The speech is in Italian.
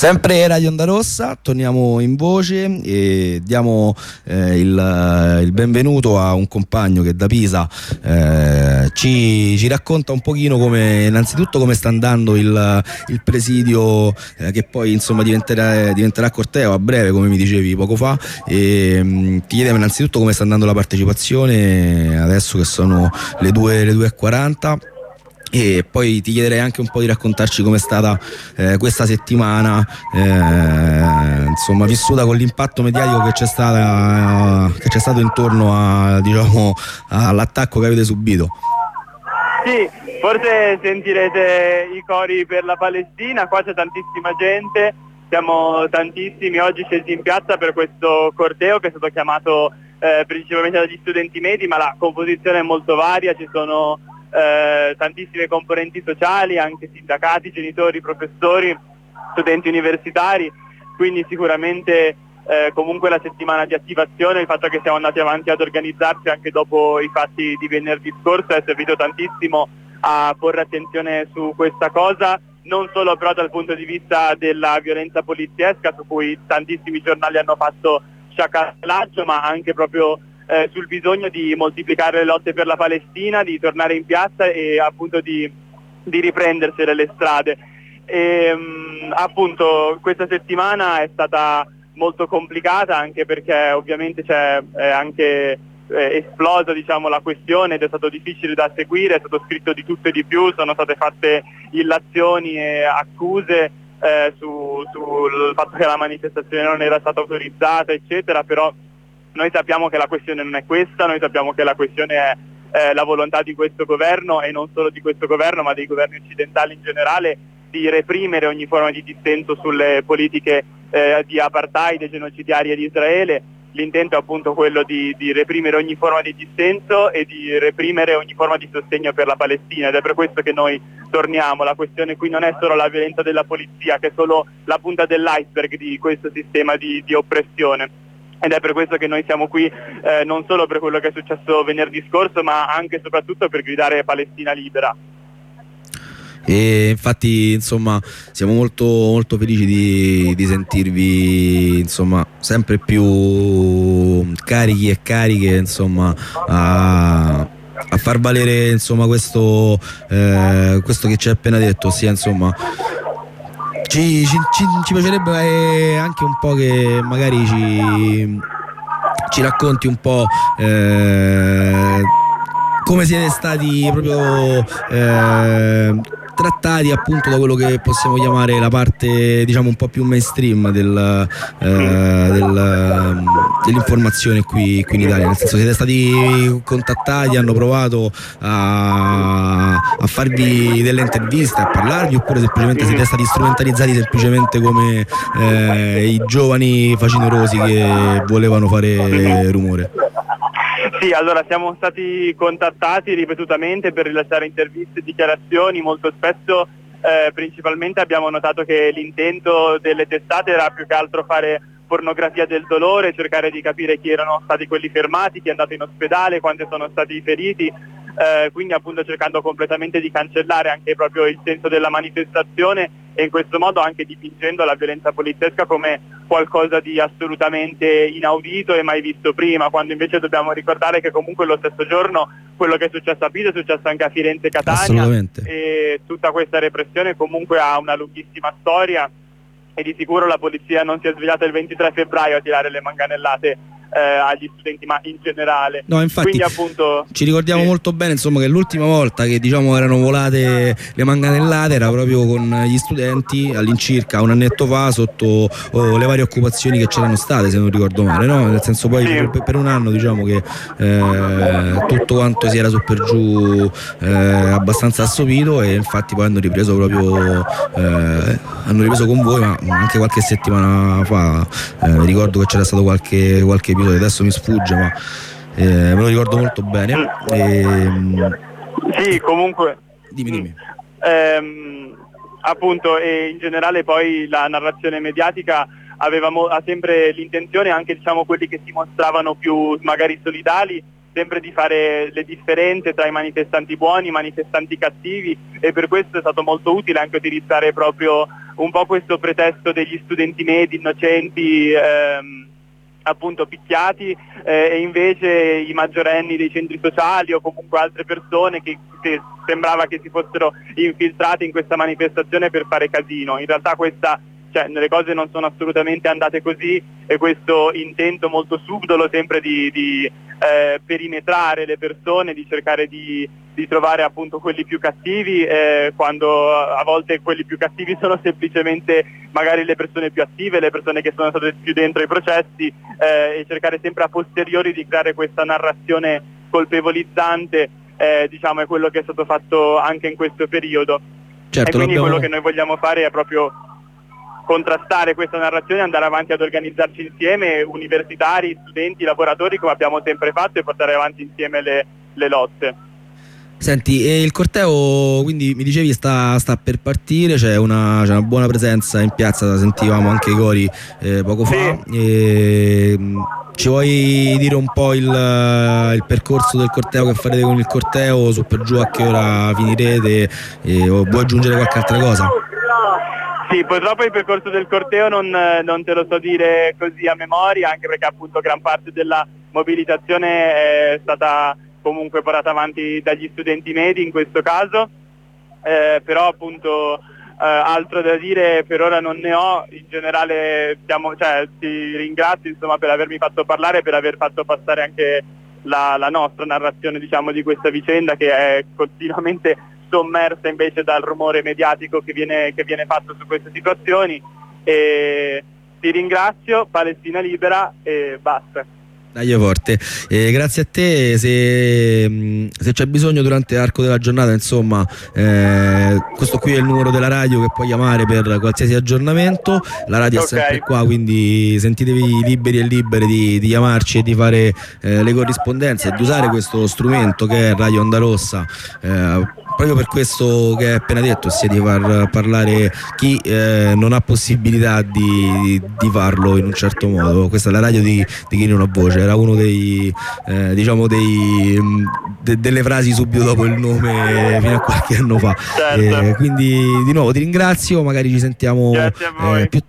Sempre Radio Onda Rossa, torniamo in voce e diamo eh, il, il, benvenuto a un compagno che da Pisa eh, ci, ci, racconta un pochino come, innanzitutto come sta andando il, il presidio eh, che poi insomma diventerà, diventerà, corteo a breve come mi dicevi poco fa. E mh, mm, ti chiediamo innanzitutto come sta andando la partecipazione adesso che sono le 2.40 e poi ti chiederei anche un po' di raccontarci com'è stata eh, questa settimana eh, insomma vissuta con l'impatto mediatico che c'è, stata, che c'è stato intorno a, diciamo, all'attacco che avete subito. Sì, forse sentirete i cori per la Palestina qua c'è tantissima gente siamo tantissimi oggi scesi in piazza per questo corteo che è stato chiamato eh, principalmente dagli studenti medi ma la composizione è molto varia ci sono eh, tantissime componenti sociali, anche sindacati, genitori, professori, studenti universitari, quindi sicuramente eh, comunque la settimana di attivazione, il fatto che siamo andati avanti ad organizzarci anche dopo i fatti di venerdì scorso è servito tantissimo a porre attenzione su questa cosa, non solo però dal punto di vista della violenza poliziesca su cui tantissimi giornali hanno fatto sciacallaggio, ma anche proprio eh, sul bisogno di moltiplicare le lotte per la Palestina, di tornare in piazza e appunto di, di riprendersele le strade. E, mh, mm, appunto questa settimana è stata molto complicata anche perché ovviamente c'è anche eh, esplosa diciamo, la questione ed è stato difficile da seguire, è stato scritto di tutto e di più, sono state fatte illazioni e accuse eh, sul su fatto che la manifestazione non era stata autorizzata eccetera, però noi sappiamo che la questione non è questa, noi sappiamo che la questione è eh, la volontà di questo governo e non solo di questo governo ma dei governi occidentali in generale di reprimere ogni forma di dissenso sulle politiche eh, di apartheid e genocidiarie di Israele. L'intento è appunto quello di, di, reprimere ogni forma di dissenso e di reprimere ogni forma di sostegno per la Palestina ed è per questo che noi torniamo. La questione qui non è solo la violenza della polizia, che è solo la punta dell'iceberg di questo sistema di, di oppressione ed è per questo che noi siamo qui eh, non solo per quello che è successo venerdì scorso ma anche e soprattutto per gridare Palestina libera. E infatti insomma siamo molto, molto felici di, di, sentirvi insomma sempre più carichi e cariche insomma a, a far valere insomma questo, eh, questo che ci hai appena detto ossia insomma ci, ci, ci, ci, piacerebbe eh, anche un po' che magari ci, ci racconti un po' eh, come siete stati proprio eh, trattati appunto da quello che possiamo chiamare la parte diciamo un po' più mainstream del, eh, del, dell'informazione qui, qui, in Italia. Nel senso siete stati contattati hanno provato a, a farvi delle interviste a parlarvi oppure semplicemente siete stati strumentalizzati semplicemente come eh, i giovani facinerosi che volevano fare rumore sì, allora siamo stati contattati ripetutamente per rilasciare interviste e dichiarazioni, molto spesso eh, principalmente abbiamo notato che l'intento delle testate era più che altro fare pornografia del dolore, cercare di capire chi erano stati quelli fermati, chi è andato in ospedale, quanti sono stati i feriti, eh, quindi appunto cercando completamente di cancellare anche proprio il senso della manifestazione e in questo modo anche dipingendo la violenza poliziesca come qualcosa di assolutamente inaudito e mai visto prima, quando invece dobbiamo ricordare che comunque lo stesso giorno quello che è successo a Pisa è successo anche a Firenze e Catania e tutta questa repressione comunque ha una lunghissima storia e di sicuro la polizia non si è svegliata il 23 febbraio a tirare le manganellate eh, agli studenti, ma in generale. No, infatti Quindi, appunto, ci ricordiamo sì. molto bene insomma, che l'ultima volta che diciamo, erano volate le manganellate era proprio con gli studenti all'incirca un annetto fa sotto oh, le varie occupazioni che c'erano state, se non ricordo male, no? nel senso poi sì. per, per, un anno diciamo che eh, tutto quanto si era su per giù eh, abbastanza assopito e infatti poi hanno ripreso proprio eh, hanno ripreso con voi ma anche qualche settimana fa eh, ricordo che c'era stato qualche, qualche episodio, adesso mi sfugge, ma eh, me lo ricordo molto bene. E, ehm, sì, comunque. Dimmi, dimmi. Ehm, appunto, e in generale poi la narrazione mediatica aveva ha sempre l'intenzione, anche diciamo quelli che si mostravano più magari solidali, sempre di fare le differenze tra i manifestanti buoni e i manifestanti cattivi e per questo è stato molto utile anche utilizzare proprio un po' questo pretesto degli studenti medi innocenti ehm, appunto picchiati eh, e invece i maggiorenni dei centri sociali o comunque altre persone che, che, sembrava che si fossero infiltrati in questa manifestazione per fare casino. In realtà questa, cioè, le cose non sono assolutamente andate così e questo intento molto subdolo sempre di, di eh, perimetrare le persone, di cercare di, di trovare appunto quelli più cattivi eh, quando a volte quelli più cattivi sono semplicemente magari le persone più attive, le persone che sono state più dentro i processi eh, e cercare sempre a posteriori di creare questa narrazione colpevolizzante eh, diciamo è quello che è stato fatto anche in questo periodo. Certo, e quindi quello che noi vogliamo fare è proprio contrastare questa narrazione, andare avanti ad organizzarci insieme, universitari, studenti, lavoratori come abbiamo sempre fatto e portare avanti insieme le, le lotte. Senti, il corteo quindi mi dicevi sta, sta per partire, c'è una, una, buona presenza in piazza, sentivamo anche i cori eh, poco fa. Sì. E, ci vuoi dire un po' il, il, percorso del corteo che farete con il corteo, su per giù a che ora finirete e, o vuoi aggiungere qualche altra cosa? Sì, purtroppo il percorso del corteo non, non, te lo so dire così a memoria, anche perché appunto gran parte della mobilitazione è stata comunque portata avanti dagli studenti medi in questo caso, eh, però appunto eh, altro da dire per ora non ne ho, in generale siamo, cioè, ti ringrazio insomma, per avermi fatto parlare per aver fatto passare anche la, la nostra narrazione diciamo, di questa vicenda che è continuamente sommersa invece dal rumore mediatico che viene, che viene fatto su queste situazioni e ti ringrazio, Palestina libera e basta. Dai forte, eh, grazie a te, se, mm, se, c'è bisogno durante l'arco della giornata, insomma, eh, questo qui è il numero della radio che puoi chiamare per qualsiasi aggiornamento, la radio okay. è sempre qua, quindi sentitevi liberi e libere di, di chiamarci e di fare eh, le corrispondenze e di usare questo strumento che è Radio Onda Rossa eh, proprio per questo che hai appena detto, ossia di far parlare chi eh, non ha possibilità di, di, farlo in un certo modo. Questa è la radio di, di chi non ha voce, era uno dei, eh, diciamo dei, mm, de, delle frasi subito dopo il nome fino a qualche anno fa. Certo. Eh, quindi di nuovo ti ringrazio, magari ci sentiamo eh, più tardi.